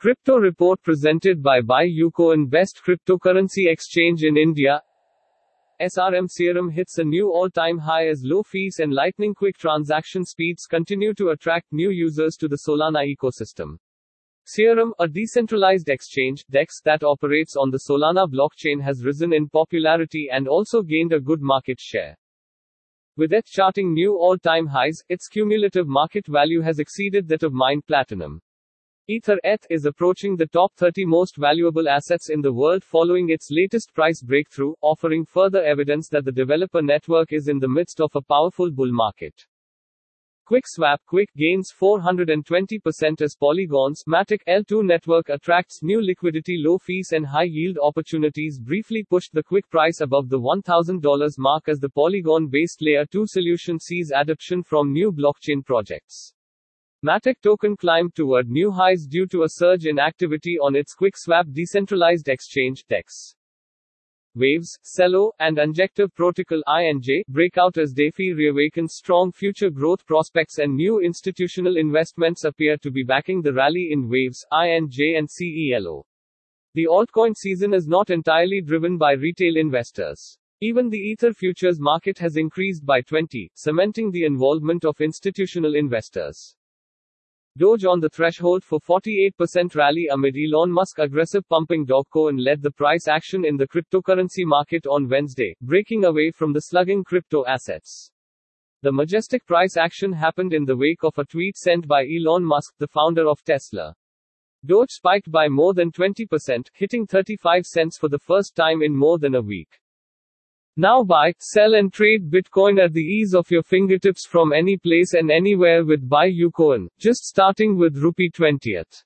Crypto report presented by BuyUcoin Best Cryptocurrency Exchange in India. SRM Serum hits a new all-time high as low fees and lightning quick transaction speeds continue to attract new users to the Solana ecosystem. Serum, a decentralized exchange DEX that operates on the Solana blockchain has risen in popularity and also gained a good market share. With it charting new all-time highs, its cumulative market value has exceeded that of Mined Platinum. Ether ETH is approaching the top 30 most valuable assets in the world following its latest price breakthrough, offering further evidence that the developer network is in the midst of a powerful bull market. QuickSwap Quick gains 420% as Polygon's Matic L2 network attracts new liquidity, low fees, and high yield opportunities. Briefly pushed the Quick price above the $1,000 mark as the Polygon based Layer 2 solution sees adoption from new blockchain projects. Matic token climbed toward new highs due to a surge in activity on its QuickSwap decentralized exchange, DEX. Waves, Celo, and Injective Protocol INJ break out as DeFi reawakens strong future growth prospects and new institutional investments appear to be backing the rally in Waves, INJ and CELO. The altcoin season is not entirely driven by retail investors. Even the Ether futures market has increased by 20, cementing the involvement of institutional investors. Doge on the threshold for 48% rally amid Elon Musk aggressive pumping Dogecoin led the price action in the cryptocurrency market on Wednesday, breaking away from the slugging crypto assets. The majestic price action happened in the wake of a tweet sent by Elon Musk, the founder of Tesla. Doge spiked by more than 20%, hitting 35 cents for the first time in more than a week. Now buy, sell and trade Bitcoin at the ease of your fingertips from any place and anywhere with BuyUcoin, just starting with rupee 20th.